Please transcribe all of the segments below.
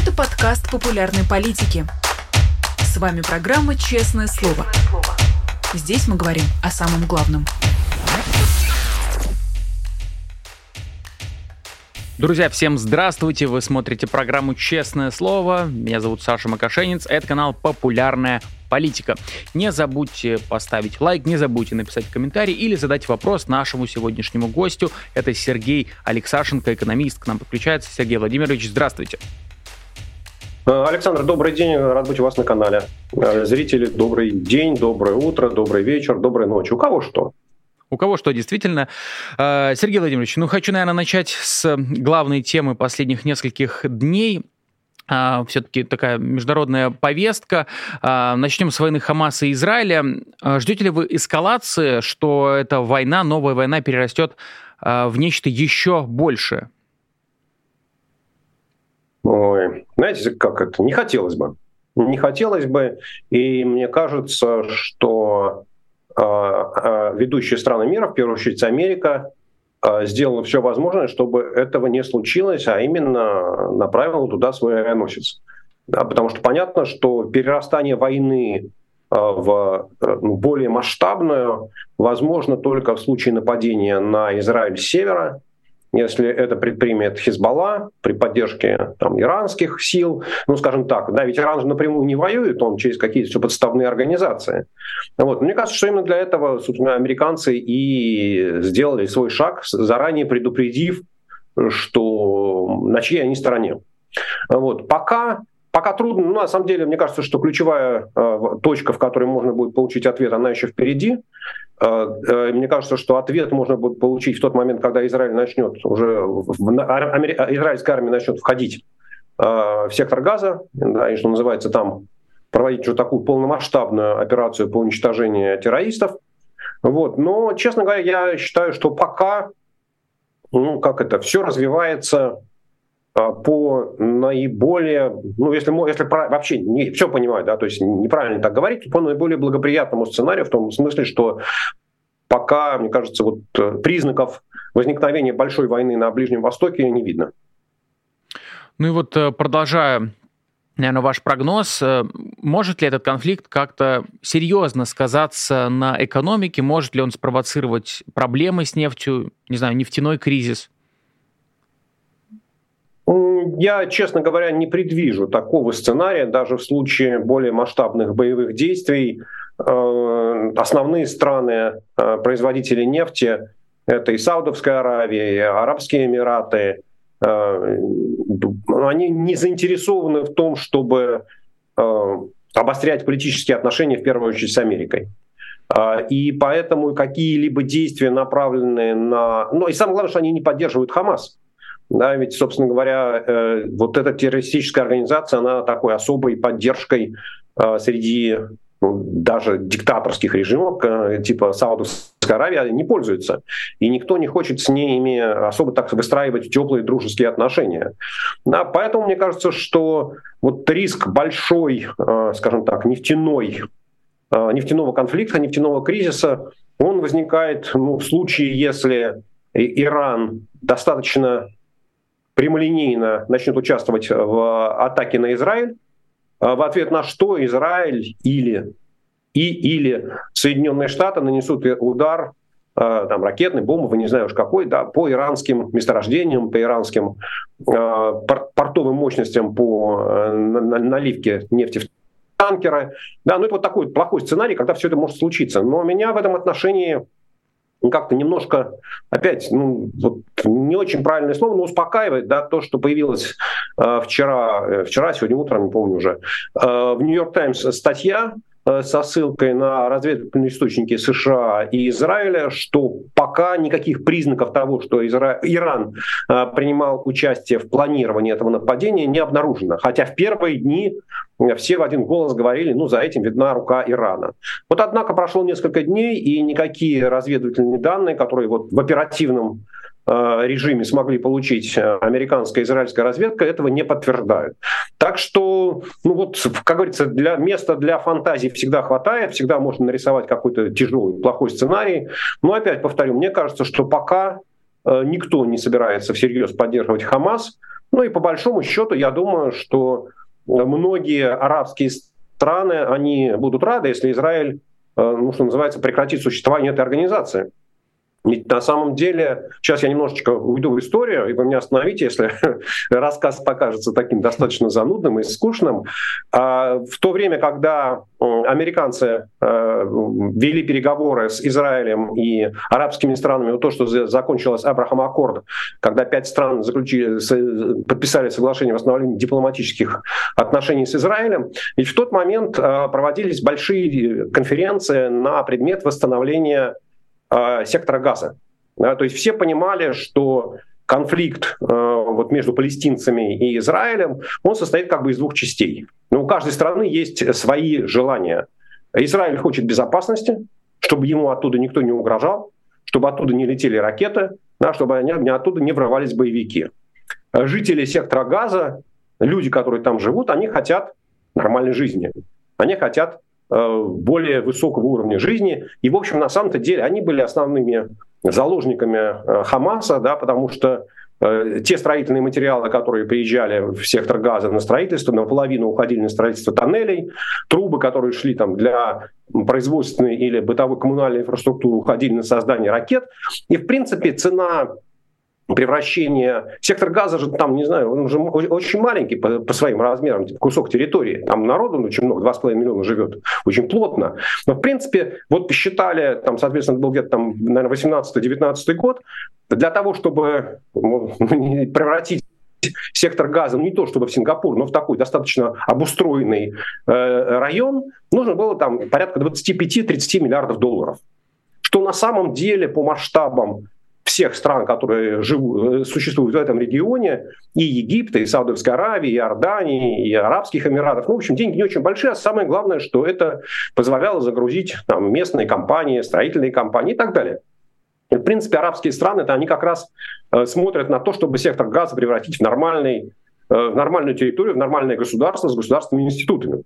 Это подкаст популярной политики. С вами программа «Честное слово». Здесь мы говорим о самом главном. Друзья, всем здравствуйте! Вы смотрите программу «Честное слово». Меня зовут Саша Макашенец. Это канал «Популярная политика». Не забудьте поставить лайк, не забудьте написать комментарий или задать вопрос нашему сегодняшнему гостю. Это Сергей Алексашенко, экономист, к нам подключается. Сергей Владимирович, здравствуйте. Э, Александр, добрый день, рад быть у вас на канале. Э, зрители, добрый день, доброе утро, добрый вечер, доброй ночи. У кого что? У кого что, действительно. Э, Сергей Владимирович, ну хочу, наверное, начать с главной темы последних нескольких дней все-таки такая международная повестка. Начнем с войны Хамаса и Израиля. Ждете ли вы эскалации, что эта война, новая война перерастет в нечто еще большее? Ой, знаете, как это? Не хотелось бы. Не хотелось бы. И мне кажется, что э, э, ведущие страны мира, в первую очередь Америка, э, сделала все возможное, чтобы этого не случилось, а именно направила туда свой авианосец. Да, потому что понятно, что перерастание войны в более масштабную возможно только в случае нападения на Израиль с севера, если это предпримет Хизбалла при поддержке там, иранских сил, ну, скажем так, да, ведь Иран же напрямую не воюет, он через какие-то все подставные организации. Вот. Мне кажется, что именно для этого, собственно, американцы и сделали свой шаг, заранее предупредив, что на чьей они стороне. Вот. Пока Пока трудно, но на самом деле, мне кажется, что ключевая э, точка, в которой можно будет получить ответ, она еще впереди. Э, э, мне кажется, что ответ можно будет получить в тот момент, когда Израиль начнет уже, в, Амери, израильская армия начнет входить э, в сектор газа, да, и что называется там проводить уже такую полномасштабную операцию по уничтожению террористов. Вот. Но, честно говоря, я считаю, что пока ну, как это, все развивается по наиболее, ну, если, если вообще не все понимаю, да, то есть неправильно так говорить, по наиболее благоприятному сценарию, в том смысле, что пока, мне кажется, вот э, признаков возникновения большой войны на Ближнем Востоке не видно. Ну и вот э, продолжая наверное, ваш прогноз, э, может ли этот конфликт как-то серьезно сказаться на экономике, может ли он спровоцировать проблемы с нефтью, не знаю, нефтяной кризис? Я, честно говоря, не предвижу такого сценария даже в случае более масштабных боевых действий. Э, основные страны э, производители нефти это и Саудовская Аравия, и Арабские Эмираты. Э, они не заинтересованы в том, чтобы обострять политические отношения в первую очередь с Америкой. И поэтому какие-либо действия, направленные на... Ну и самое главное, что они не поддерживают Хамас. Да, ведь, собственно говоря, э, вот эта террористическая организация, она такой особой поддержкой э, среди ну, даже диктаторских режимов, э, типа Саудовской Аравии, не пользуется. И никто не хочет с ними особо так выстраивать теплые дружеские отношения. Да, поэтому мне кажется, что вот риск большой, скажем так, нефтяной, нефтяного конфликта, нефтяного кризиса, он возникает ну, в случае, если Иран достаточно прямолинейно начнет участвовать в атаке на Израиль, а в ответ на что Израиль или и или Соединенные Штаты нанесут удар а, там, ракетный, бомбовый, не знаю уж какой, да, по иранским месторождениям, по иранским э, портовым мощностям по э, наливке нефти в танкеры. Да, ну это вот такой плохой сценарий, когда все это может случиться. Но меня в этом отношении как-то немножко, опять, ну, вот не очень правильное слово, но успокаивает, да, то, что появилось э, вчера, э, вчера, сегодня утром, не помню уже, э, в Нью-Йорк Таймс статья со ссылкой на разведывательные источники США и Израиля, что пока никаких признаков того, что Изра... Иран э, принимал участие в планировании этого нападения, не обнаружено. Хотя в первые дни все в один голос говорили, ну, за этим видна рука Ирана. Вот, однако, прошло несколько дней, и никакие разведывательные данные, которые вот в оперативном Э, режиме смогли получить э, американская и израильская разведка, этого не подтверждают. Так что, ну вот, как говорится, для места для фантазии всегда хватает, всегда можно нарисовать какой-то тяжелый, плохой сценарий. Но опять повторю, мне кажется, что пока э, никто не собирается всерьез поддерживать Хамас, Ну и по большому счету, я думаю, что многие арабские страны, они будут рады, если Израиль, ну, что называется, прекратит существование этой организации. Ведь на самом деле, сейчас я немножечко уйду в историю, и вы меня остановите, если рассказ покажется таким достаточно занудным и скучным. А, в то время, когда американцы э, вели переговоры с Израилем и арабскими странами, то, что закончилось Абрахам Аккорд, когда пять стран заключили, подписали соглашение о восстановлении дипломатических отношений с Израилем, ведь в тот момент э, проводились большие конференции на предмет восстановления э, сектора газа. То есть все понимали, что конфликт э, вот между палестинцами и Израилем, он состоит как бы из двух частей. Но у каждой страны есть свои желания. Израиль хочет безопасности, чтобы ему оттуда никто не угрожал, чтобы оттуда не летели ракеты, чтобы они, оттуда не врывались боевики. Жители сектора Газа, люди, которые там живут, они хотят нормальной жизни. Они хотят более высокого уровня жизни. И, в общем, на самом-то деле они были основными заложниками э, Хамаса, да, потому что э, те строительные материалы, которые приезжали в сектор газа на строительство, наполовину уходили на строительство тоннелей, трубы, которые шли там для производственной или бытовой коммунальной инфраструктуры, уходили на создание ракет. И, в принципе, цена превращение... Сектор газа же там, не знаю, он уже очень маленький по, по своим размерам, типа кусок территории. Там народу очень много, 2,5 миллиона живет, очень плотно. Но, в принципе, вот посчитали, там, соответственно, был где-то там, наверное, 18-19 год, для того, чтобы ну, превратить сектор газа, ну, не то чтобы в Сингапур, но в такой достаточно обустроенный э, район, нужно было там порядка 25-30 миллиардов долларов. Что на самом деле по масштабам всех стран, которые живут, э, существуют в этом регионе, и Египта, и Саудовской Аравии, и Иордании, и Арабских Эмиратов. Ну, в общем, деньги не очень большие, а самое главное, что это позволяло загрузить там, местные компании, строительные компании и так далее. И, в принципе, арабские страны, это они как раз э, смотрят на то, чтобы сектор газа превратить в, нормальный, э, в нормальную территорию, в нормальное государство с государственными институтами.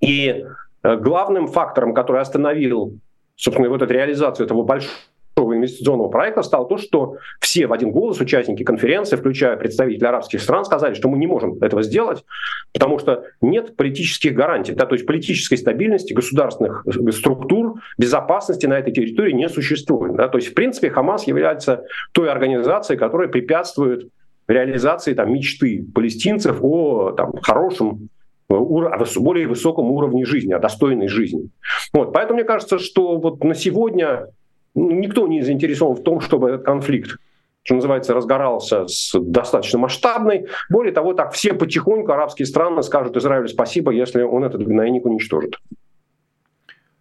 И э, главным фактором, который остановил, собственно, вот эту реализацию этого большого инвестиционного проекта стало то, что все в один голос участники конференции, включая представителей арабских стран, сказали, что мы не можем этого сделать, потому что нет политических гарантий, да, то есть политической стабильности государственных структур, безопасности на этой территории не существует. Да. То есть, в принципе, Хамас является той организацией, которая препятствует реализации там, мечты палестинцев о там, хорошем э, более высоком уровне жизни, о достойной жизни. Вот, поэтому мне кажется, что вот на сегодня никто не заинтересован в том, чтобы этот конфликт что называется, разгорался с достаточно масштабной. Более того, так все потихоньку арабские страны скажут Израилю спасибо, если он этот гнойник уничтожит.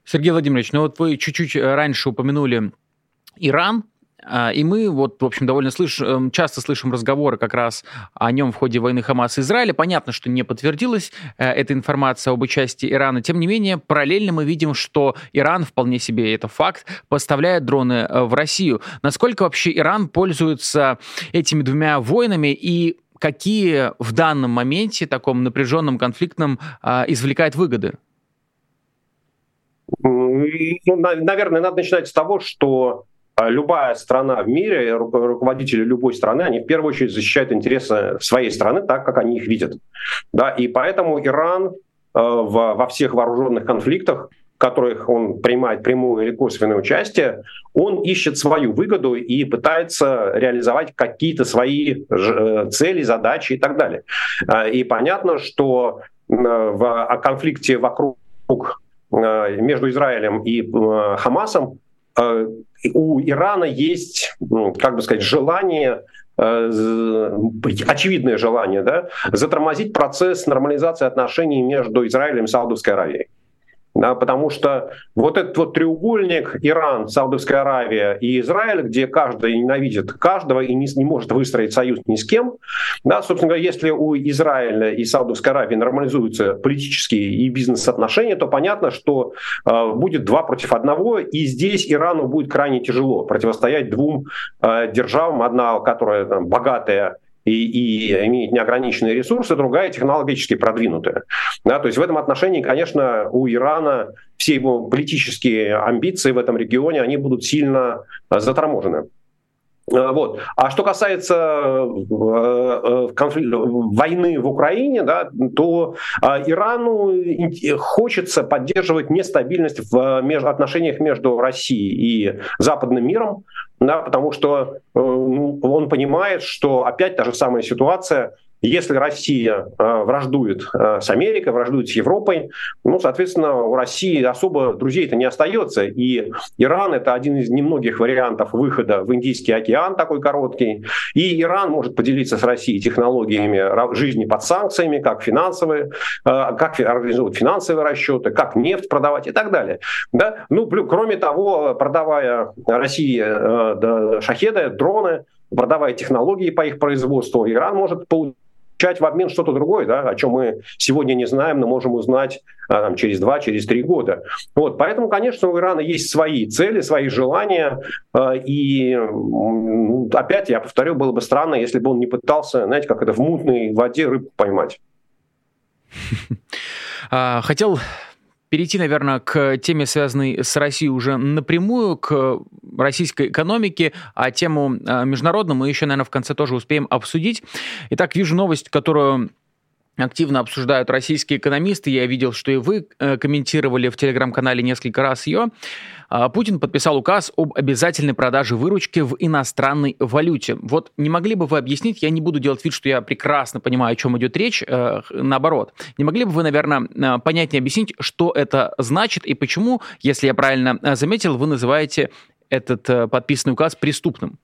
Сергей Владимирович, ну вот вы чуть-чуть раньше упомянули Иран, и мы вот, в общем, довольно слыш... Эм, часто слышим разговоры как раз о нем в ходе войны Хамаса и Израиля. Понятно, что не подтвердилась э, эта информация об участии Ирана. Тем не менее, параллельно мы видим, что Иран, вполне себе это факт, поставляет дроны э, в Россию. Насколько вообще Иран пользуется этими двумя войнами и какие в данном моменте, таком напряженном, конфликтном, а, извлекает выгоды? Ну, наверное, надо начинать с того, что а любая страна в мире, руководители любой страны, они в первую очередь защищают интересы своей страны так, как они их видят. Да, и поэтому Иран э, во всех вооруженных конфликтах, в которых он принимает прямое или косвенное участие, он ищет свою выгоду и пытается реализовать какие-то свои э, цели, задачи и так далее. Э, и понятно, что в конфликте вокруг между Израилем и Хамасом Э, у Ирана есть, ну, как бы сказать, желание э, очевидное желание да, затормозить процесс нормализации отношений между Израилем и Саудовской Аравией да, потому что вот этот вот треугольник Иран, Саудовская Аравия и Израиль, где каждый ненавидит каждого и не, не может выстроить союз ни с кем, да, собственно говоря, если у Израиля и Саудовской Аравии нормализуются политические и бизнес-отношения, то понятно, что э, будет два против одного, и здесь Ирану будет крайне тяжело противостоять двум э, державам, одна, которая там, богатая и, и имеет неограниченные ресурсы, другая технологически продвинутая. Да, то есть в этом отношении, конечно, у Ирана все его политические амбиции в этом регионе, они будут сильно заторможены. Вот. А что касается э, конфликт, войны в Украине, да, то Ирану хочется поддерживать нестабильность в отношениях между Россией и западным миром, да, потому что ну, он понимает, что опять та же самая ситуация если Россия э, враждует э, с Америкой, враждует с Европой, ну, соответственно, у России особо друзей-то не остается. И Иран — это один из немногих вариантов выхода в Индийский океан, такой короткий. И Иран может поделиться с Россией технологиями жизни под санкциями, как финансовые, э, как организовывать финансовые расчеты, как нефть продавать и так далее. Да? Ну, кроме того, продавая России шахеды, дроны, продавая технологии по их производству, Иран может получить получать в обмен что-то другое, да, о чем мы сегодня не знаем, но можем узнать а, там, через два, через три года. Вот, поэтому, конечно, у Ирана есть свои цели, свои желания, а, и опять, я повторю, было бы странно, если бы он не пытался, знаете, как это в мутной воде рыбку поймать. А, хотел перейти, наверное, к теме, связанной с Россией уже напрямую, к российской экономике, а тему э, международную мы еще, наверное, в конце тоже успеем обсудить. Итак, вижу новость, которую активно обсуждают российские экономисты. Я видел, что и вы э, комментировали в телеграм-канале несколько раз ее. А, Путин подписал указ об обязательной продаже выручки в иностранной валюте. Вот не могли бы вы объяснить, я не буду делать вид, что я прекрасно понимаю, о чем идет речь, э, наоборот. Не могли бы вы, наверное, э, понятнее объяснить, что это значит и почему, если я правильно заметил, вы называете этот подписанный указ преступным?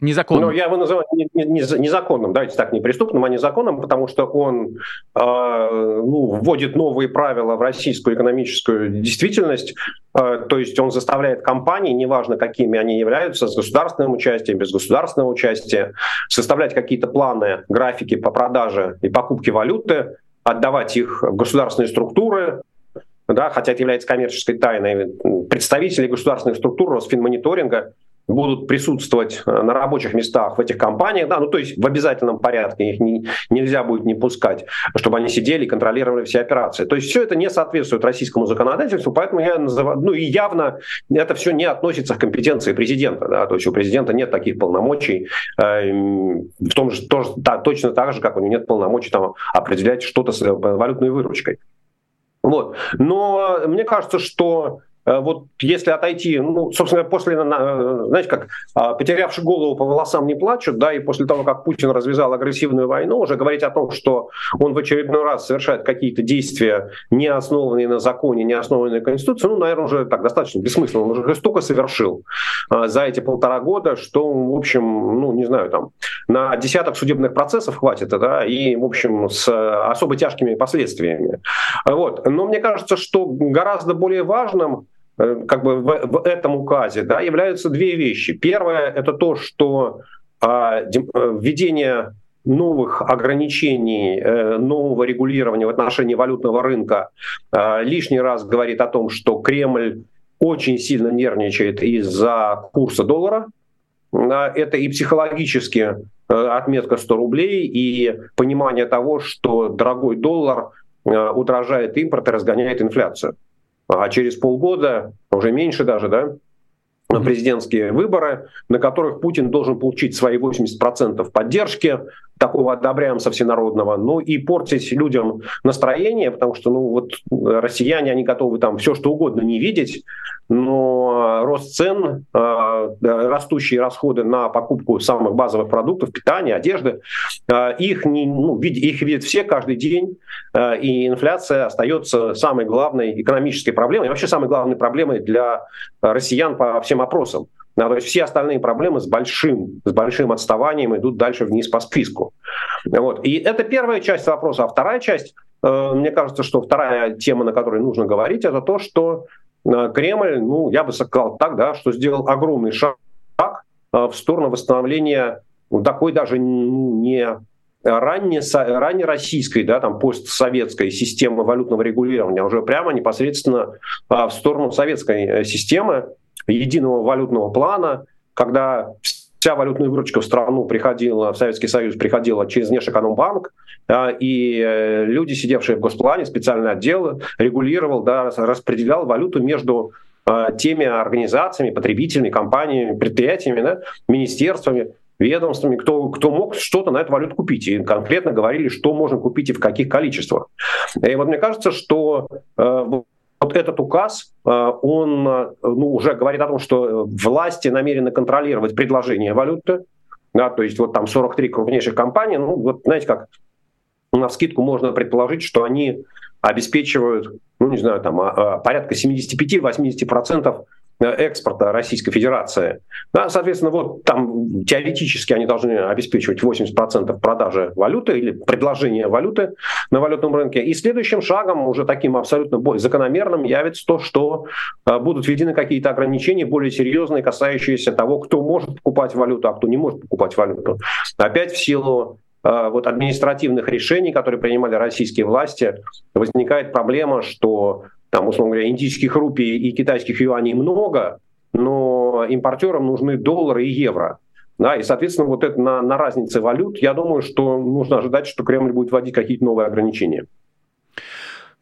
Незаконным. Ну, я его называю не, не, не, незаконным, давайте так, не преступным, а незаконным, потому что он э, ну, вводит новые правила в российскую экономическую действительность, э, то есть он заставляет компании, неважно какими они являются, с государственным участием, без государственного участия, составлять какие-то планы, графики по продаже и покупке валюты, отдавать их в государственные структуры, да, хотя это является коммерческой тайной. Представители государственных структур Росфинмониторинга будут присутствовать э, на рабочих местах в этих компаниях, да, ну то есть в обязательном порядке их не, нельзя будет не пускать, чтобы они сидели и контролировали все операции. То есть все это не соответствует российскому законодательству, поэтому я называю, ну и явно это все не относится к компетенции президента, да, то есть у президента нет таких полномочий, э, в том же тоже, да, точно так же, как у него нет полномочий там определять что-то с э, валютной выручкой. Вот. Но мне кажется, что Э, вот если отойти, ну, собственно, после, знаете, как а, потерявший голову по волосам не плачут, да, и после того, как Путин развязал агрессивную войну, уже говорить о том, что он в очередной раз совершает какие-то действия, не основанные на законе, не основанные на Конституции, ну, наверное, уже так достаточно бессмысленно. Он уже столько совершил а, за эти полтора года, что, в общем, ну, не знаю, там, на десяток судебных процессов хватит, да, и, в общем, с особо тяжкими последствиями. Вот. Но мне кажется, что гораздо более важным Э, как бы в, в этом указе да, являются две вещи. Первое – это то, что а, э, введение новых ограничений, э, нового регулирования в отношении валютного рынка лишний раз говорит о том, что Кремль очень сильно нервничает из-за курса доллара. Это и психологически отметка 100 рублей, и понимание того, что дорогой доллар удорожает импорт и разгоняет инфляцию а через полгода, уже меньше даже, да, на президентские выборы, на которых Путин должен получить свои 80% поддержки, такого одобряемся всенародного, ну и портить людям настроение, потому что ну вот россияне, они готовы там все что угодно не видеть, но рост цен, э, растущие расходы на покупку самых базовых продуктов, питания, одежды, э, их, не, ну, их видят все каждый день, э, и инфляция остается самой главной экономической проблемой, и вообще самой главной проблемой для россиян по всем опросам. Да, то есть все остальные проблемы с большим, с большим отставанием идут дальше вниз по списку. Вот. И это первая часть вопроса. А вторая часть, э, мне кажется, что вторая тема, на которой нужно говорить, это то, что э, Кремль, ну, я бы сказал так, да, что сделал огромный шаг э, в сторону восстановления ну, такой даже не ранне, ранне российской, да, там, постсоветской системы валютного регулирования, а уже прямо непосредственно в сторону советской системы, единого валютного плана, когда вся валютная выручка в страну приходила, в Советский Союз приходила через Внешэкономбанк, да, и э, люди, сидевшие в госплане, специальный отдел регулировал, да, распределял валюту между теми организациями, потребителями, компаниями, предприятиями, да, министерствами, ведомствами, кто, кто мог что-то на эту валюту купить. И конкретно говорили, что можно купить и в каких количествах. И вот мне кажется, что э, вот этот указ, э, он ну, уже говорит о том, что власти намерены контролировать предложение валюты, да, то есть вот там 43 крупнейших компании, ну вот знаете как, на скидку можно предположить, что они обеспечивают, ну не знаю, там а, а, порядка 75-80% Э, экспорта Российской Федерации. Да, соответственно, вот там теоретически они должны обеспечивать 80% продажи валюты или предложения валюты на валютном рынке. И следующим шагом, уже таким абсолютно закономерным, явится то, что э, будут введены какие-то ограничения более серьезные, касающиеся того, кто может покупать валюту, а кто не может покупать валюту. Опять в силу э, вот административных решений, которые принимали российские власти, возникает проблема, что там, условно говоря, индийских рупий и китайских юаней много, но импортерам нужны доллары и евро. Да, и, соответственно, вот это на, на разнице валют, я думаю, что нужно ожидать, что Кремль будет вводить какие-то новые ограничения.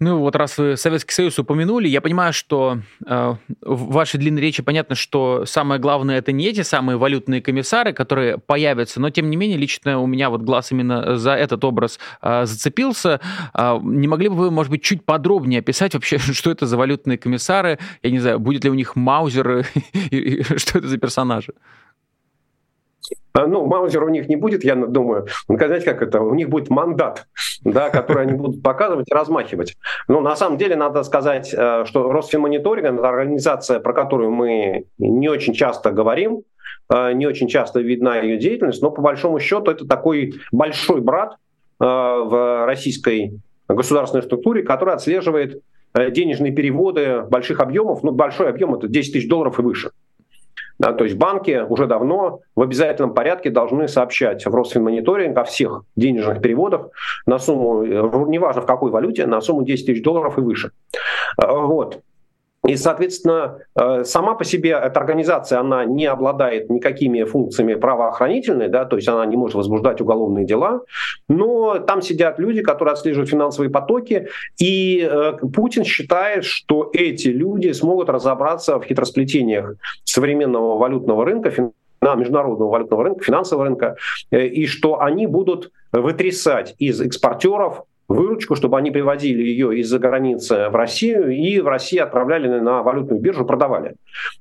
Ну вот раз вы Советский Союз упомянули, я понимаю, что э, в вашей длинной речи понятно, что самое главное это не эти самые валютные комиссары, которые появятся, но тем не менее лично у меня вот глаз именно за этот образ э, зацепился. Э, не могли бы вы, может быть, чуть подробнее описать вообще, что это за валютные комиссары? Я не знаю, будет ли у них Маузер, что это за персонажи? А, ну, Маузера у них не будет, я думаю. Ну, знаете, как это? У них будет мандат, да, который они будут показывать и размахивать. Но на самом деле надо сказать, э, что Росфинмониторинг – это организация, про которую мы не очень часто говорим, э, не очень часто видна ее деятельность, но по большому счету это такой большой брат э, в российской государственной структуре, который отслеживает денежные переводы больших объемов, ну, большой объем это 10 тысяч долларов и выше. Да, то есть банки уже давно в обязательном порядке должны сообщать в Росфинмониторинг о всех денежных переводах на сумму, э, неважно в какой валюте, на сумму 10 тысяч долларов и выше. А, вот. И, соответственно, э, сама по себе эта организация, она не обладает никакими функциями правоохранительной, да, то есть она не может возбуждать уголовные дела, но там сидят люди, которые отслеживают финансовые потоки, и э, Путин считает, что эти люди смогут разобраться в хитросплетениях современного валютного рынка, на международного валютного рынка, финансового рынка, э, и что они будут вытрясать из экспортеров выручку, чтобы они приводили ее из-за границы в Россию и в России отправляли на валютную биржу, продавали.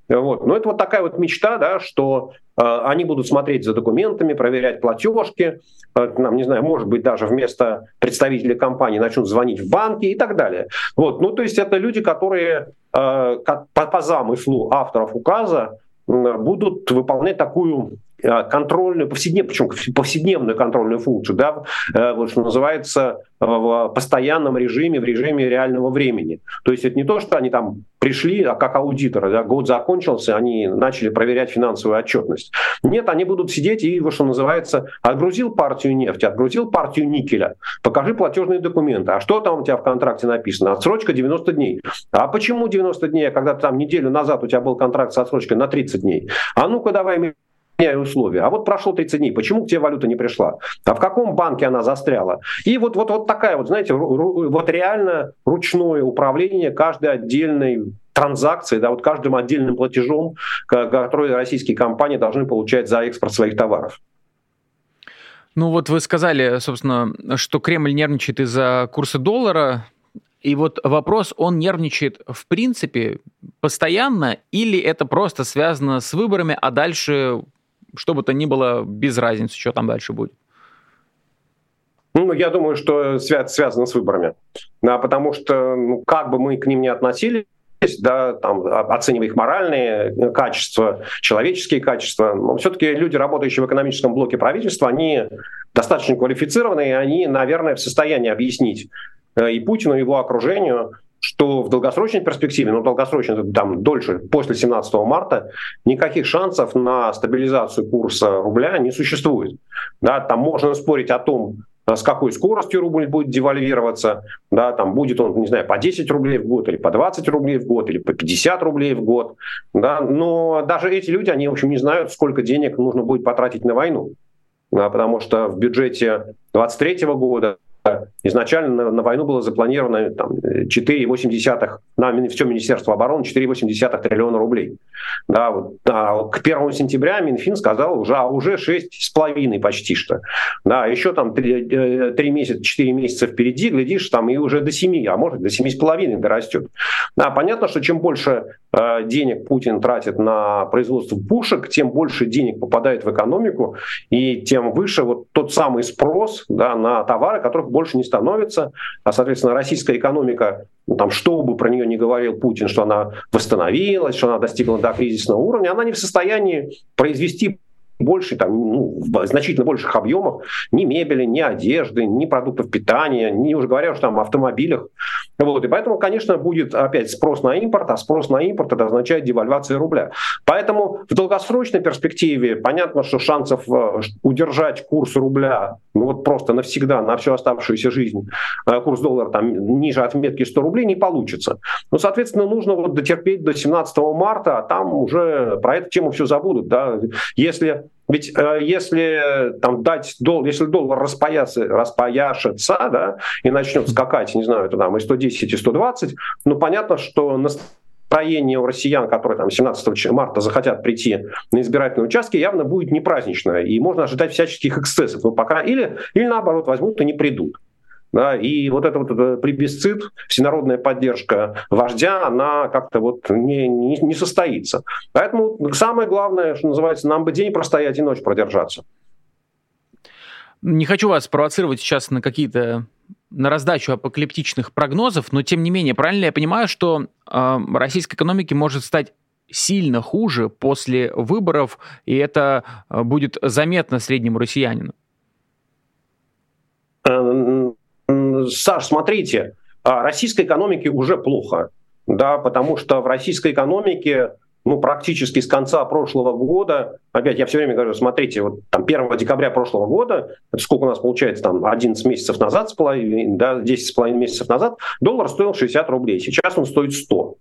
Вот. Но это вот такая вот мечта, да, что э, они будут смотреть за документами, проверять платежки, э, нам, не знаю, может быть, даже вместо представителей компании начнут звонить в банки и так далее. Вот. Ну, то есть это люди, которые э, по, по замыслу авторов указа будут выполнять такую контрольную, повседневную, причем повседневную контрольную функцию, да, э, вот что называется в постоянном режиме, в режиме реального времени. То есть это не то, что они там пришли, а как аудиторы, да, год закончился, они начали проверять финансовую отчетность. Нет, они будут сидеть и, вот что называется, отгрузил партию нефти, отгрузил партию никеля, покажи платежные документы. А что там у тебя в контракте написано? Отсрочка 90 дней. А почему 90 дней, когда там неделю назад у тебя был контракт с отсрочкой на 30 дней? А ну-ка давай меняю условия. А вот прошло 30 дней, почему к тебе валюта не пришла? А в каком банке она застряла? И вот, вот, вот такая вот, знаете, вот реально ручное управление каждой отдельной транзакцией, да, вот каждым отдельным платежом, который российские компании должны получать за экспорт своих товаров. Ну вот вы сказали, собственно, что Кремль нервничает из-за курса доллара. И вот вопрос, он нервничает в принципе постоянно или это просто связано с выборами, а дальше что бы то ни было, без разницы, что там дальше будет? Ну, я думаю, что связано, связано с выборами. Да, потому что, ну, как бы мы к ним ни относились, да, там, оценивая их моральные качества, человеческие качества. Но все-таки люди, работающие в экономическом блоке правительства, они достаточно квалифицированные, они, наверное, в состоянии объяснить э, и Путину, и его окружению, что в долгосрочной перспективе, ну, долгосрочно, там, дольше, после 17 марта, никаких шансов на стабилизацию курса рубля не существует. Да, там можно спорить о том, с какой скоростью рубль будет девальвироваться, да, там будет он, не знаю, по 10 рублей в год, или по 20 рублей в год, или по 50 рублей в год, да, но даже эти люди, они, в общем, не знают, сколько денег нужно будет потратить на войну, да, потому что в бюджете 23 года изначально на, войну было запланировано там, 4,8 на все Министерство обороны 4,8 триллиона рублей. Да, вот, а к 1 сентября Минфин сказал уже, а уже 6,5 почти что. Да, еще там 3, 3 э, месяца, 4 месяца впереди, глядишь, там и уже до 7, а может до 7,5 дорастет. Да, понятно, что чем больше э, денег Путин тратит на производство пушек, тем больше денег попадает в экономику, и тем выше вот тот самый спрос да, на товары, которых больше не становится, а, соответственно, российская экономика ну, там, что бы про нее не говорил Путин, что она восстановилась, что она достигла до кризисного уровня, она не в состоянии произвести больше, там, ну, в значительно больших объемах ни мебели, ни одежды, ни продуктов питания, не уже говоря что там автомобилях. Вот. И поэтому, конечно, будет опять спрос на импорт, а спрос на импорт это означает девальвация рубля. Поэтому в долгосрочной перспективе понятно, что шансов э, удержать курс рубля ну, вот просто навсегда, на всю оставшуюся жизнь, э, курс доллара там ниже отметки 100 рублей не получится. Ну, соответственно, нужно вот дотерпеть до 17 марта, а там уже про эту тему все забудут. Да? Если ведь э, если там дать доллар, если доллар распояшится, распояшится да, и начнет скакать, не знаю, это там и 110, и 120, ну понятно, что настроение у россиян, которые там 17 марта захотят прийти на избирательные участки, явно будет не праздничное. И можно ожидать всяческих эксцессов. Ну, пока, или, или наоборот, возьмут и не придут. Да, и вот этот вот плебисцит, всенародная поддержка вождя, она как-то вот не, не, не состоится. Поэтому самое главное, что называется, нам бы день простоять и ночь продержаться. Не хочу вас провоцировать сейчас на какие-то на раздачу апокалиптичных прогнозов, но тем не менее, правильно я понимаю, что э, российской экономике может стать сильно хуже после выборов, и это э, будет заметно среднему россиянину? Саш, смотрите, а, российской экономике уже плохо, да, потому что в российской экономике ну, практически с конца прошлого года, опять я все время говорю, смотрите, вот там 1 декабря прошлого года, сколько у нас получается, там 11 месяцев назад, да, 10 с половиной месяцев назад, доллар стоил 60 рублей, сейчас он стоит 100.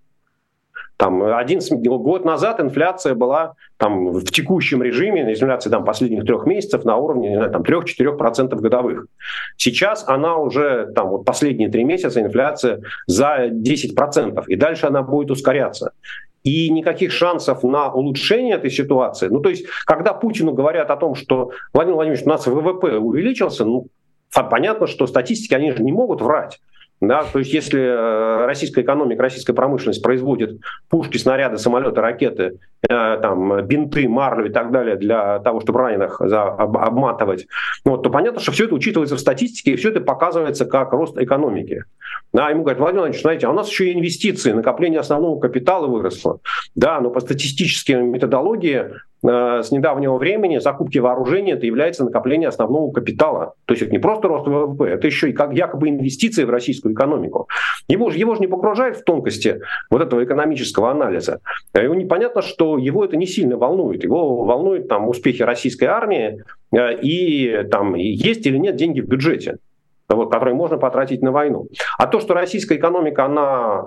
Там 11 год назад инфляция была там, в текущем режиме, инфляция там, последних трех месяцев на уровне не знаю, там, 3-4% годовых. Сейчас она уже, там, вот последние три месяца инфляция за 10%, и дальше она будет ускоряться и никаких шансов на улучшение этой ситуации. Ну, то есть, когда Путину говорят о том, что Владимир Владимирович, у нас ВВП увеличился, ну, понятно, что статистики, они же не могут врать. Да, то есть если э, российская экономика, российская промышленность производит пушки, снаряды, самолеты, ракеты, э, там, бинты, марлю и так далее для того, чтобы раненых за, об, обматывать, вот, то понятно, что все это учитывается в статистике, и все это показывается как рост экономики. Да, ему говорят, Владимир Владимирович, знаете, а у нас еще и инвестиции, накопление основного капитала выросло. Да, но по статистической методологии с недавнего времени закупки вооружения это является накопление основного капитала. То есть это не просто рост ВВП, это еще и как якобы инвестиции в российскую экономику. Его же, его же не погружает в тонкости вот этого экономического анализа. Э, его непонятно, что его это не сильно волнует. Его волнует там успехи российской армии э, и там есть или нет деньги в бюджете вот, которые можно потратить на войну. А то, что российская экономика, она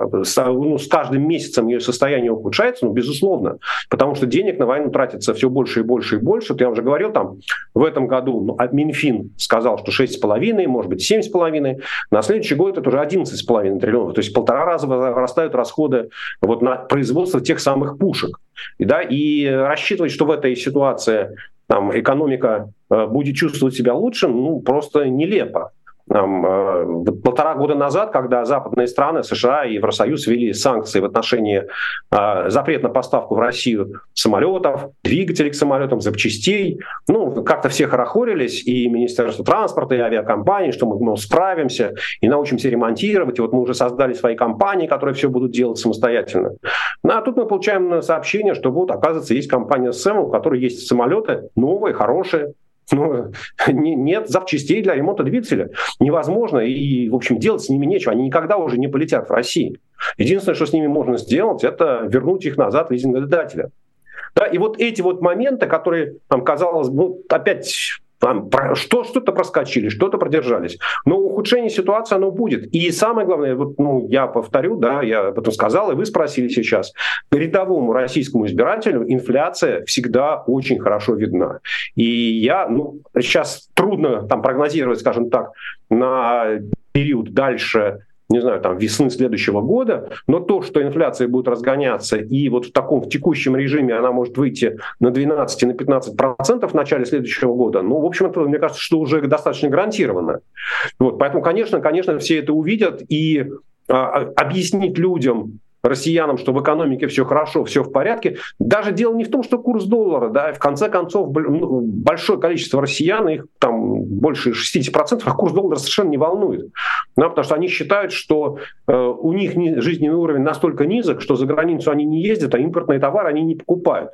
ну, с каждым месяцем ее состояние ухудшается, ну, безусловно, потому что денег на войну тратится все больше и больше и больше. Вот я уже говорил, там, в этом году ну, Минфин сказал, что 6,5, может быть, 7,5, на следующий год это уже 11,5 триллионов, то есть полтора раза вырастают расходы вот на производство тех самых пушек. И, да, и рассчитывать, что в этой ситуации там, экономика э, будет чувствовать себя лучше, ну, просто нелепо. Э, полтора года назад, когда западные страны, США и Евросоюз ввели санкции в отношении э, запрет на поставку в Россию самолетов, двигателей к самолетам, запчастей, ну, как-то все хорохорились, и Министерство транспорта, и авиакомпании, что мы, мы справимся и научимся ремонтировать, и вот мы уже создали свои компании, которые все будут делать самостоятельно. Ну, а тут мы получаем сообщение, что вот, оказывается, есть компания SEM, у которой есть самолеты новые, хорошие, ну, нет запчастей для ремонта двигателя. Невозможно. И, в общем, делать с ними нечего. Они никогда уже не полетят в России. Единственное, что с ними можно сделать, это вернуть их назад лизингодателя. Да, и вот эти вот моменты, которые, там, казалось, ну, опять там что, что-то проскочили, что-то продержались. Но ухудшение ситуации оно будет. И самое главное, вот, ну, я повторю, да, я об этом сказал, и вы спросили сейчас, рядовому российскому избирателю инфляция всегда очень хорошо видна. И я, ну, сейчас трудно там прогнозировать, скажем так, на период дальше не знаю, там, весны следующего года, но то, что инфляция будет разгоняться, и вот в таком в текущем режиме она может выйти на 12 на 15 процентов в начале следующего года, ну, в общем-то, мне кажется, что уже достаточно гарантированно. Вот, поэтому, конечно, конечно, все это увидят, и а, объяснить людям, россиянам, что в экономике все хорошо, все в порядке. Даже дело не в том, что курс доллара, да, в конце концов ну, большое количество россиян, их там больше 60%, а курс доллара совершенно не волнует. Да, потому что они считают, что э, у них жизненный уровень настолько низок, что за границу они не ездят, а импортные товары они не покупают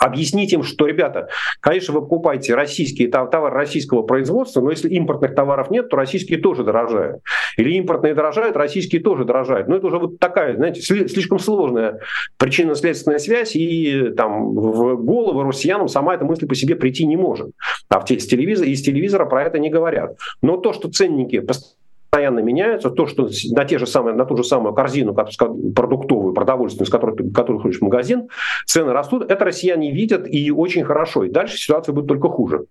объяснить им, что, ребята, конечно, вы покупаете российские товары российского производства, но если импортных товаров нет, то российские тоже дорожают. Или импортные дорожают, российские тоже дорожают. Но это уже вот такая, знаете, слишком сложная причинно-следственная связь, и там в голову россиянам сама эта мысль по себе прийти не может. А в, с телевизора, из телевизора про это не говорят. Но то, что ценники постоянно меняются. То, что на, те же самые, на ту же самую корзину продуктовую, продовольственную, с которой, которую ходишь в магазин, цены растут, это россияне видят и очень хорошо. И дальше ситуация будет только хуже.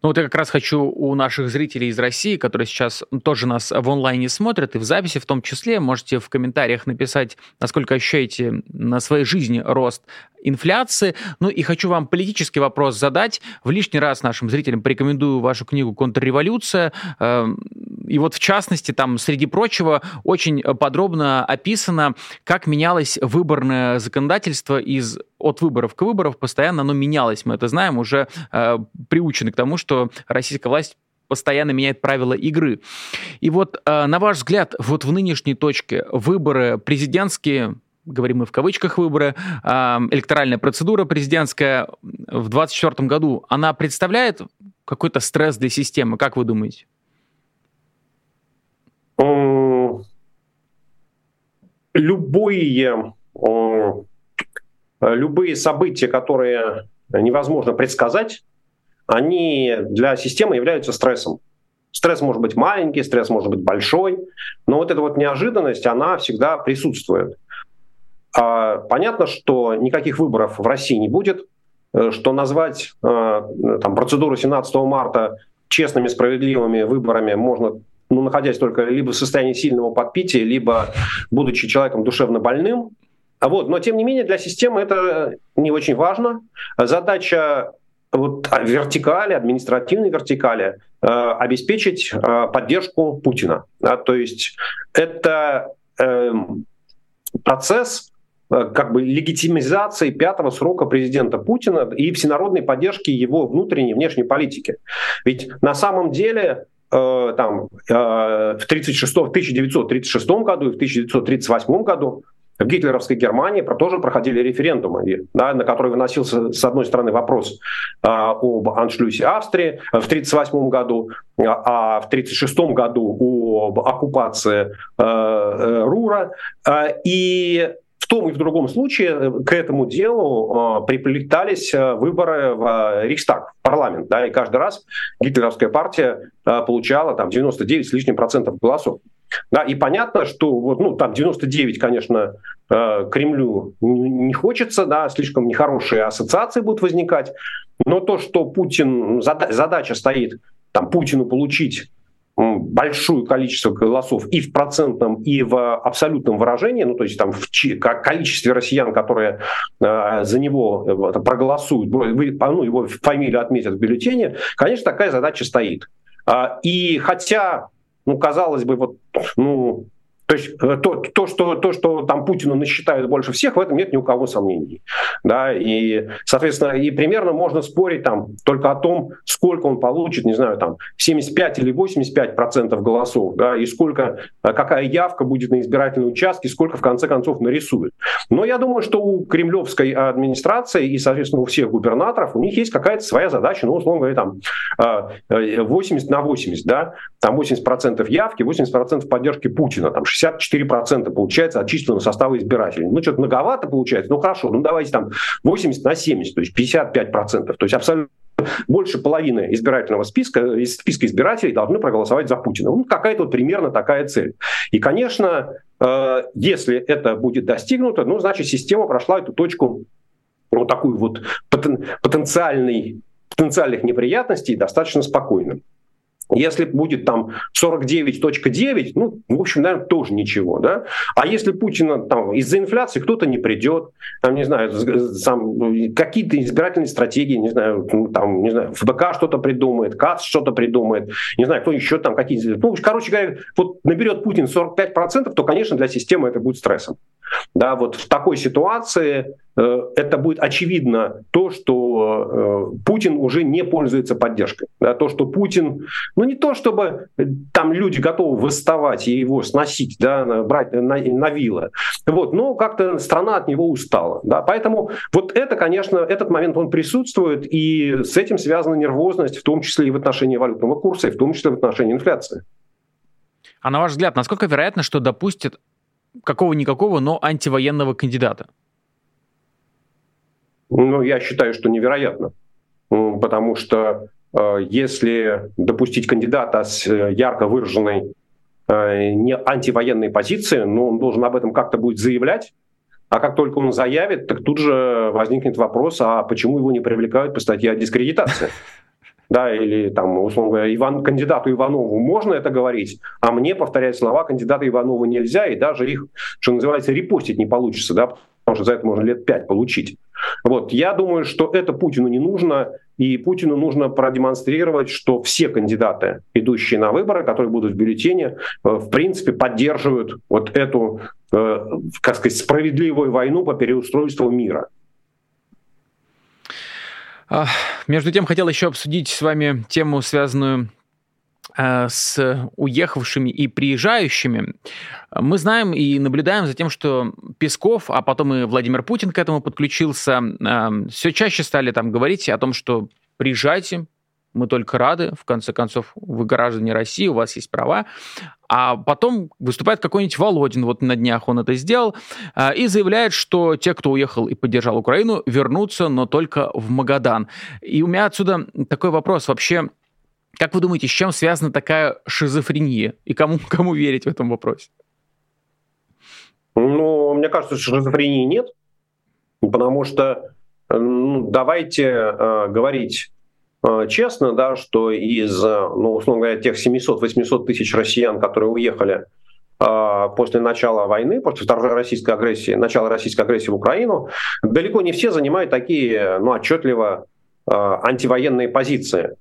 Ну вот я как раз хочу у наших зрителей из России, которые сейчас тоже нас в онлайне смотрят и в записи в том числе, можете в комментариях написать, насколько ощущаете на своей жизни рост инфляции. Ну и хочу вам политический вопрос задать. В лишний раз нашим зрителям порекомендую вашу книгу «Контрреволюция». И вот в частности, там, среди прочего, очень подробно описано, как менялось выборное законодательство из от выборов к выборам, постоянно оно менялось. Мы это знаем, уже э, приучены к тому, что российская власть постоянно меняет правила игры. И вот, э, на ваш взгляд, вот в нынешней точке выборы президентские говорим мы в кавычках выборы, электоральная процедура президентская в 2024 году, она представляет какой-то стресс для системы, как вы думаете? Любые, любые события, которые невозможно предсказать, они для системы являются стрессом. Стресс может быть маленький, стресс может быть большой, но вот эта вот неожиданность, она всегда присутствует. А понятно, что никаких выборов в России не будет, э, что назвать э, там, процедуру 17 марта честными, справедливыми выборами можно ну, находясь только либо в состоянии сильного подпития, либо будучи человеком душевно больным. А вот, но тем не менее для системы это не очень важно. Задача вот, вертикали, административной вертикали э, обеспечить э, поддержку Путина. Да, то есть это э, процесс, как бы легитимизации пятого срока президента Путина и всенародной поддержки его внутренней и внешней политики. Ведь на самом деле э, там, э, в 36, 1936 году и в 1938 году в гитлеровской Германии тоже проходили референдумы, да, на которые выносился, с одной стороны, вопрос э, об аншлюсе Австрии в 1938 году, а в 1936 году об оккупации э, Рура. Э, и в том и в другом случае э, к этому делу э, приплетались э, выборы в Рейхстаг, в парламент. Да, и каждый раз гитлеровская партия получала там, 99 с лишним процентов голосов. Да, и понятно, что вот, ну, там 99, конечно, Кремлю не хочется, да, слишком нехорошие ассоциации будут возникать, но то, что Путин, задача стоит там, Путину получить большое количество голосов и в процентном, и в абсолютном выражении, ну то есть там в количестве россиян, которые э, за него э, проголосуют, ну, его фамилию отметят в бюллетене, конечно, такая задача стоит. А, и хотя, ну, казалось бы, вот, ну, то есть э, то, то, что, то, что там Путину насчитают больше всех, в этом нет ни у кого сомнений. Да? И, соответственно, и примерно можно спорить там только о том, сколько он получит, не знаю, там 75 или 85 процентов голосов, да, и сколько, э, какая явка будет на избирательном участке, сколько в конце концов нарисуют. Но я думаю, что у кремлевской администрации и, соответственно, у всех губернаторов, у них есть какая-то своя задача, ну, условно говоря, там 80 э, на 80, да, там 80 процентов явки, 80 процентов поддержки Путина, там 64% получается от численного состава избирателей. Ну, что-то многовато получается. Ну, хорошо, ну, давайте там 80 на 70, то есть 55%. То есть абсолютно больше половины избирательного списка, из списка избирателей должны проголосовать за Путина. Ну, какая-то вот примерно такая цель. И, конечно, э, если это будет достигнуто, ну, значит, система прошла эту точку вот такую вот потен, потенциальной потенциальных неприятностей достаточно спокойным. Если будет там 49.9, ну, в общем, наверное, тоже ничего, да. А если Путина там из-за инфляции кто-то не придет, там, не знаю, там, какие-то избирательные стратегии, не знаю, ну, там, не знаю, ФБК что-то придумает, КАЦ что-то придумает, не знаю, кто еще там какие-то... Ну, короче говоря, вот наберет Путин 45%, то, конечно, для системы это будет стрессом. Да, вот в такой ситуации э, это будет очевидно то, что э, Путин уже не пользуется поддержкой. Да, то, что Путин, ну не то, чтобы там люди готовы восставать и его сносить, да, брать на, на вилы, вот, но как-то страна от него устала. Да, поэтому вот это, конечно, этот момент он присутствует, и с этим связана нервозность, в том числе и в отношении валютного курса, и в том числе в отношении инфляции. А на ваш взгляд, насколько вероятно, что допустят какого-никакого, но антивоенного кандидата? Ну, я считаю, что невероятно. Потому что э, если допустить кандидата с э, ярко выраженной э, не антивоенной позиции, ну, он должен об этом как-то будет заявлять, а как только он заявит, так тут же возникнет вопрос, а почему его не привлекают по статье о дискредитации? да, или там, условно говоря, Иван, кандидату Иванову можно это говорить, а мне повторять слова кандидата Иванова нельзя, и даже их, что называется, репостить не получится, да, потому что за это можно лет пять получить. Вот, я думаю, что это Путину не нужно, и Путину нужно продемонстрировать, что все кандидаты, идущие на выборы, которые будут в бюллетене, э, в принципе, поддерживают вот эту, э, как сказать, справедливую войну по переустройству мира. Между тем, хотел еще обсудить с вами тему, связанную э, с уехавшими и приезжающими. Мы знаем и наблюдаем за тем, что Песков, а потом и Владимир Путин к этому подключился, э, все чаще стали там говорить о том, что приезжайте, мы только рады, в конце концов, вы граждане России, у вас есть права. А потом выступает какой-нибудь Володин, вот на днях он это сделал, а, и заявляет, что те, кто уехал и поддержал Украину, вернутся, но только в Магадан. И у меня отсюда такой вопрос вообще, как вы думаете, с чем связана такая шизофрения? И кому, кому верить в этом вопросе? Ну, мне кажется, шизофрении нет, потому что ну, давайте э, говорить честно, да, что из, э, ну, условно говоря, тех 700-800 тысяч россиян, которые уехали э, после начала войны, после второй российской агрессии, начала российской агрессии в Украину, далеко не все занимают такие ну, отчетливо антивоенные позиции.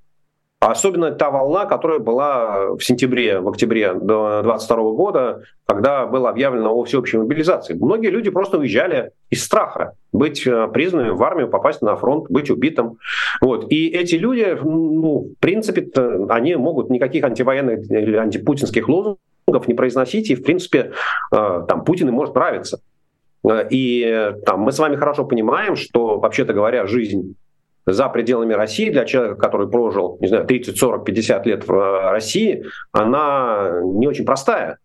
Особенно та волна, которая была в сентябре, в октябре 2022 года, когда было объявлено о всеобщей мобилизации. Многие люди просто уезжали из страха быть э, признанным в армию, попасть на фронт, быть убитым. Вот. И эти люди, ну, в принципе, они могут никаких антивоенных или антипутинских лозунгов не произносить, и, в принципе, э, там Путин им может нравиться. Э, и там, мы с вами хорошо понимаем, что, вообще-то говоря, жизнь за пределами России для человека, который прожил, не знаю, 30, 40, 50 лет в э, России, она не очень простая.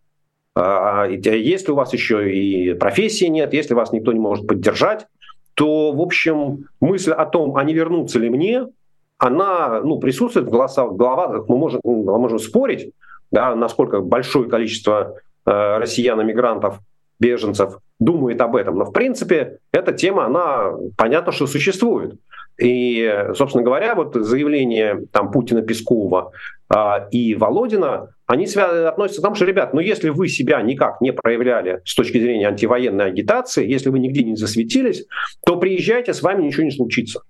А, если у вас еще и профессии нет, если вас никто не может поддержать, то, в общем, мысль о том, а не вернуться ли мне, она ну, присутствует в голосах, головах. Мы можем, мы можем спорить, да, насколько большое количество э, россиян-иммигрантов, беженцев думает об этом. Но, в принципе, эта тема, она понятно, что существует. И, собственно говоря, вот заявление там, Путина, Пескова э, и Володина, они связаны, относятся к тому, что, ребят, ну если вы себя никак не проявляли с точки зрения антивоенной агитации, если вы нигде не засветились, то приезжайте, с вами ничего не случится.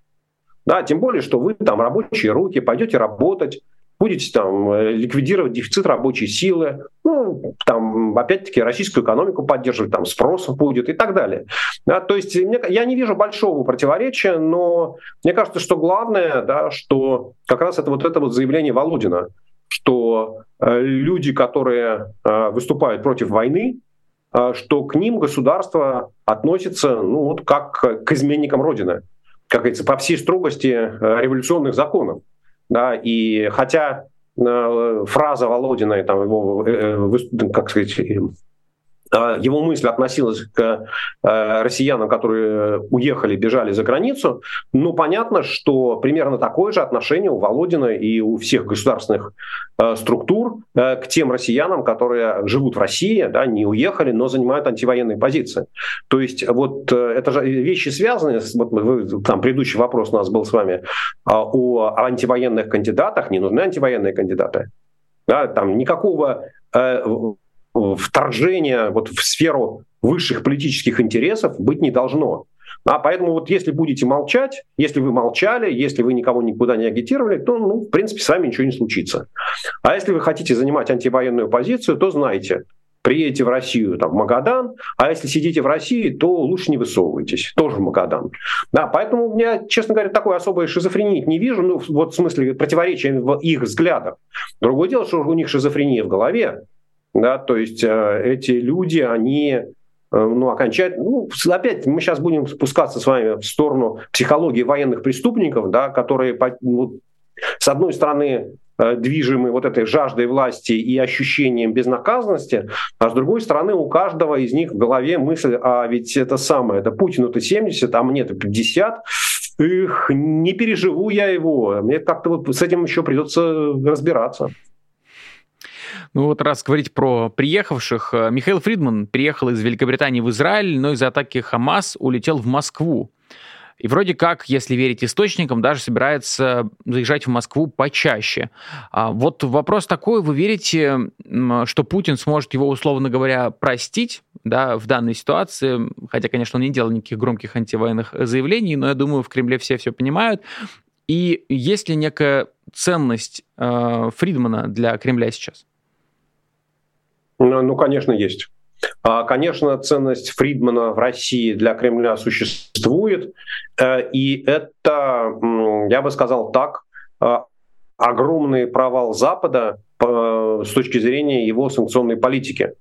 Да, тем более, что вы там рабочие руки, пойдете работать, будете там э, ликвидировать дефицит рабочей силы, ну, там, опять-таки, российскую экономику поддерживать, там, спрос будет и так далее. Да, то есть мне, я не вижу большого противоречия, но мне кажется, что главное, да, что как раз это вот это вот заявление Володина, что э, люди, которые э, выступают против войны, что к ним государство относится ну, вот как к изменникам Родины, как говорится, по всей строгости революционных законов. Да, и хотя э, фраза Володина, там, его, э, э, как сказать, а, его мысль относилась к э, россиянам, которые уехали, бежали за границу, но понятно, что примерно такое же отношение у Володина и у всех государственных э, структур э, к тем россиянам, которые живут в России, да, не уехали, но занимают антивоенные позиции. То есть вот это же вещи связаны, вот вы, там предыдущий вопрос у нас был с вами а, о антивоенных кандидатах, не нужны антивоенные кандидаты. Да, там никакого вторжения вот в сферу высших политических интересов быть не должно. А поэтому вот если будете молчать, если вы молчали, если вы никого никуда не агитировали, то, ну, в принципе, с вами ничего не случится. А если вы хотите занимать антивоенную позицию, то знайте, приедете в Россию, там, в Магадан, а если сидите в России, то лучше не высовывайтесь, тоже в Магадан. Да, поэтому у меня, честно говоря, такой особой шизофрении не вижу, ну, вот в смысле противоречия в их взглядах. Другое дело, что у них шизофрения в голове, да, то есть э, эти люди, они э, ну, окончательно, ну, опять мы сейчас будем спускаться с вами в сторону психологии военных преступников, да, которые, ну, с одной стороны, э, движимы вот этой жаждой власти и ощущением безнаказанности, а с другой стороны у каждого из них в голове мысль, а ведь это самое, это Путину-то 70, а мне-то 50, их не переживу я его, мне как-то вот с этим еще придется разбираться. Ну вот раз говорить про приехавших, э, Михаил Фридман приехал из Великобритании в Израиль, но из-за атаки Хамас улетел в Москву. И вроде как, если верить источникам, даже собирается заезжать в Москву почаще. А вот вопрос такой, вы верите, что Путин сможет его, условно говоря, простить да, в данной ситуации? Хотя, конечно, он не делал никаких громких антивоенных заявлений, но я думаю, в Кремле все все понимают. И есть ли некая ценность э, Фридмана для Кремля сейчас? Ну, ну, конечно, есть. А, конечно, ценность Фридмана в России для Кремля существует, э, и это, я бы сказал так, а, огромный провал Запада с точки зрения его санкционной политики.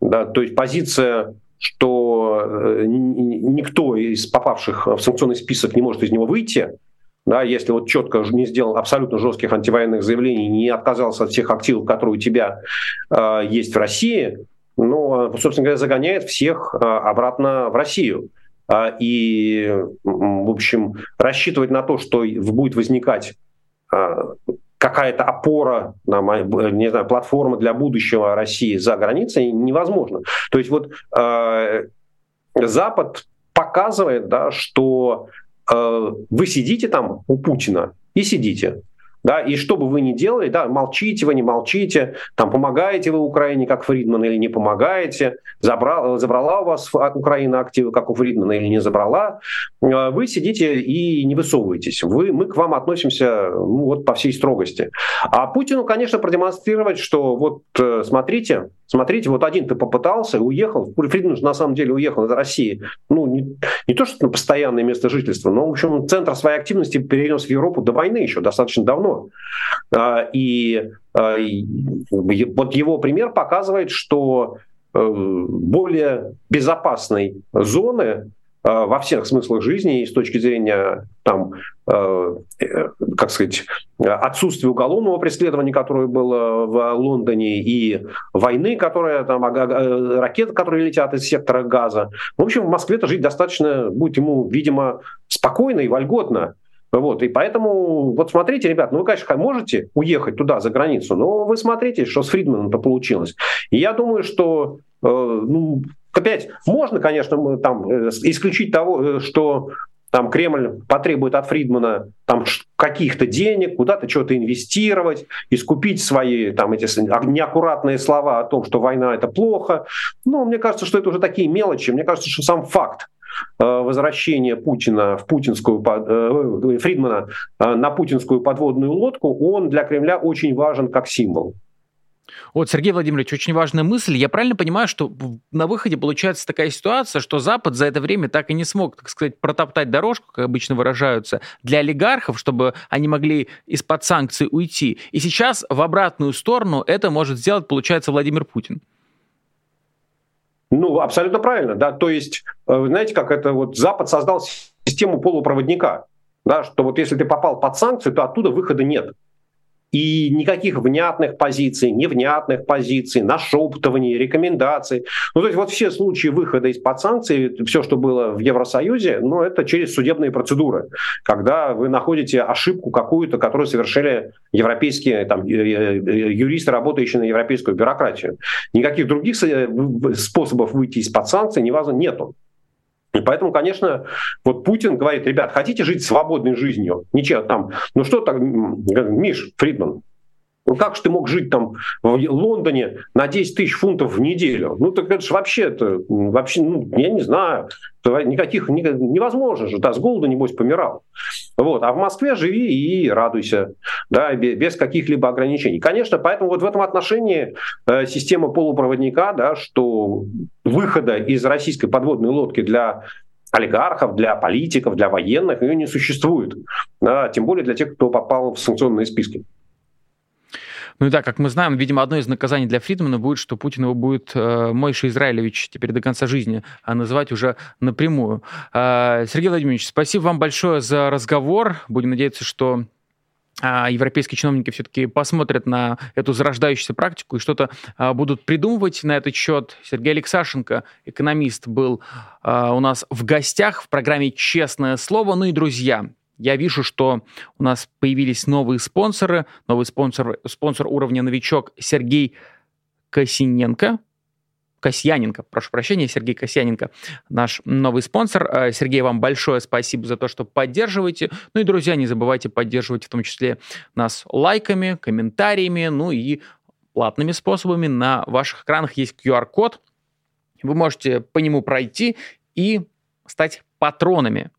То есть позиция, что э, никто из попавших в санкционный список не может из него выйти, да, если вот четко не сделал абсолютно жестких антивоенных заявлений, не отказался от всех активов, которые у тебя э, есть в России, ну, собственно говоря, загоняет всех э, обратно в Россию. Э, и, в общем, рассчитывать на то, что будет возникать э, какая-то опора, не знаю, платформа для будущего России за границей невозможно. То есть вот э, Запад показывает, да, что вы сидите там у Путина и сидите. Да, и что бы вы ни делали, да, молчите вы, не молчите, там, помогаете вы Украине, как Фридман, или не помогаете, забрала, забрала у вас Украина активы, как у Фридмана, или не забрала, э, вы сидите и не высовываетесь. Вы, мы к вам относимся ну, вот по всей строгости. А Путину, конечно, продемонстрировать, что вот э, смотрите, Смотрите, вот один ты попытался, уехал. Фридман на самом деле уехал из России. Ну, не, не то, что на постоянное место жительства, но, в общем, центр своей активности перенес в Европу до войны еще достаточно давно. А, и, а, и вот его пример показывает, что э, более безопасной зоны Э, во всех смыслах жизни и с точки зрения там, как сказать, отсутствия уголовного преследования, которое было в Лондоне, и войны, которая там, ракеты, которые летят из сектора газа. В общем, в Москве-то жить достаточно будет ему, видимо, спокойно и вольготно. Вот, и поэтому, вот смотрите, ребят, ну вы, конечно, можете уехать туда, за границу, но вы смотрите, что с Фридманом-то получилось. И я думаю, что э, ну, Опять, можно, конечно, там, э, исключить того, э, что там Кремль потребует от Фридмана там каких-то денег, куда-то что-то инвестировать, искупить свои там эти неаккуратные слова о том, что война это плохо. Но мне кажется, что это уже такие мелочи. Мне кажется, что сам факт э, возвращения Путина в путинскую Фридмана на путинскую подводную лодку, он для Кремля очень важен как символ. Вот, Сергей Владимирович, очень важная мысль. Я правильно понимаю, что на выходе получается такая ситуация, что Запад за это время так и не смог, так сказать, протоптать дорожку, как обычно выражаются, для олигархов, чтобы они могли из-под санкций уйти. И сейчас в обратную сторону это может сделать, получается, Владимир Путин. Ну, абсолютно правильно, да. То есть, э, знаете, как это вот Запад создал систему полупроводника, да, что вот если ты попал под санкции, то оттуда выхода нет. И никаких внятных позиций, невнятных позиций, нашептываний, рекомендаций. Ну, то есть вот все случаи выхода из-под санкций, все, что было в Евросоюзе, ну, это через судебные процедуры, когда вы находите ошибку какую-то, которую совершили европейские там, юристы, работающие на европейскую бюрократию. Никаких других способов выйти из-под санкций невозможно, нету. И поэтому, конечно, вот Путин говорит, ребят, хотите жить свободной жизнью? Ничего там, ну что так, Миш Фридман, ну как же ты мог жить там в Лондоне на 10 тысяч фунтов в неделю? Ну так это же вообще, это, вообще ну, я не знаю, никаких, невозможно же, да, с голоду, небось, помирал. Вот, а в Москве живи и радуйся, да, без каких-либо ограничений. Конечно, поэтому вот в этом отношении э, система полупроводника, да, что выхода из российской подводной лодки для олигархов, для политиков, для военных ее не существует. Да, тем более для тех, кто попал в санкционные списки. Ну и да, как мы знаем, видимо, одно из наказаний для Фридмана будет, что Путин его будет э, Мойша Израилевич теперь до конца жизни а называть уже напрямую. Э, Сергей Владимирович, спасибо вам большое за разговор. Будем надеяться, что а, европейские чиновники все-таки посмотрят на эту зарождающуюся практику и что-то а, будут придумывать на этот счет. Сергей Алексашенко, экономист, был у нас в гостях в программе «Честное слово». Ну и, друзья, я вижу, что у нас появились новые спонсоры. Новый спонсор, спонсор уровня новичок Сергей Косиненко. Касьяненко, прошу прощения, Сергей Касьяненко, наш новый спонсор. Э, Сергей, вам большое спасибо за то, что поддерживаете. Ну и, друзья, не забывайте поддерживать в том числе нас лайками, комментариями, ну и платными способами. На ваших экранах есть QR-код. Вы можете по нему пройти и стать патронами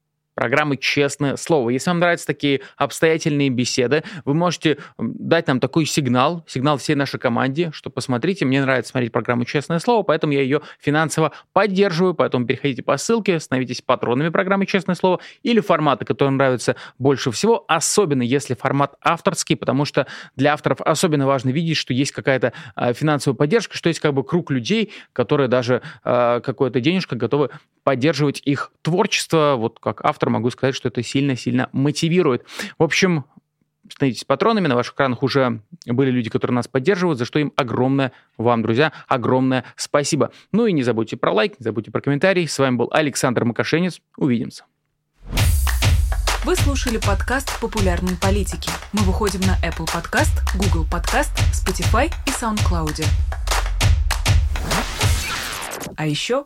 программы «Честное слово». Если вам нравятся такие обстоятельные беседы, вы можете дать нам такой сигнал, сигнал всей нашей команде, что посмотрите, мне нравится смотреть программу «Честное слово», поэтому я ее финансово поддерживаю, поэтому переходите по ссылке, становитесь патронами программы «Честное слово» или форматы, которые нравятся больше всего, особенно если формат авторский, потому что для авторов особенно важно видеть, что есть какая-то э, финансовая поддержка, что есть как бы круг людей, которые даже э, какое-то денежко готовы поддерживать их творчество, вот как автор могу сказать, что это сильно-сильно мотивирует. В общем, становитесь патронами, на ваших экранах уже были люди, которые нас поддерживают, за что им огромное вам, друзья, огромное спасибо. Ну и не забудьте про лайк, не забудьте про комментарий. С вами был Александр Макашенец. Увидимся. Вы слушали подкаст «Популярные политики». Мы выходим на Apple Podcast, Google Podcast, Spotify и SoundCloud. А еще